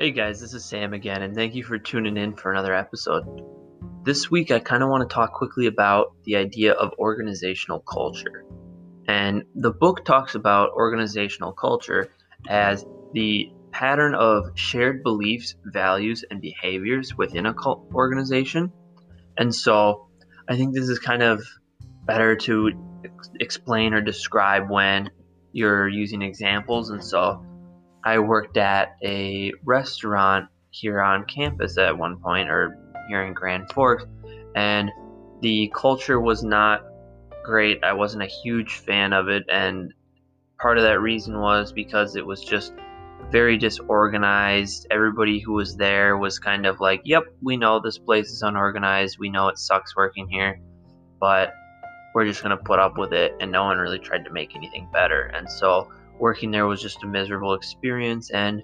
Hey guys, this is Sam again, and thank you for tuning in for another episode. This week, I kind of want to talk quickly about the idea of organizational culture. And the book talks about organizational culture as the pattern of shared beliefs, values, and behaviors within a cult organization. And so, I think this is kind of better to ex- explain or describe when you're using examples. And so, I worked at a restaurant here on campus at one point, or here in Grand Forks, and the culture was not great. I wasn't a huge fan of it, and part of that reason was because it was just very disorganized. Everybody who was there was kind of like, yep, we know this place is unorganized. We know it sucks working here, but we're just going to put up with it. And no one really tried to make anything better. And so working there was just a miserable experience and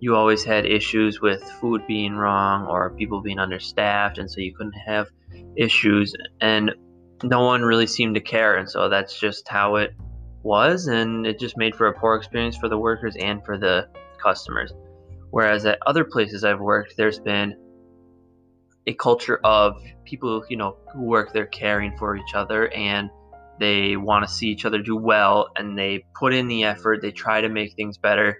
you always had issues with food being wrong or people being understaffed and so you couldn't have issues and no one really seemed to care and so that's just how it was and it just made for a poor experience for the workers and for the customers. Whereas at other places i've worked there's been a culture of people you know who work there caring for each other and they want to see each other do well and they put in the effort they try to make things better.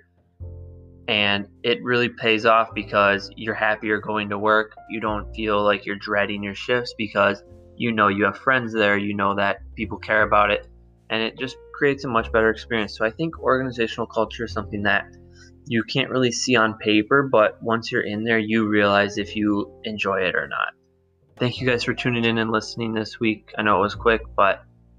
And it really pays off because you're happier going to work. You don't feel like you're dreading your shifts because you know you have friends there you know that people care about it and it just creates a much better experience. So i think organizational culture is something that you can't really see on paper but once you're in there you realize if you enjoy it or not. Thank you guys for tuning in and listening this week. I know it was quick but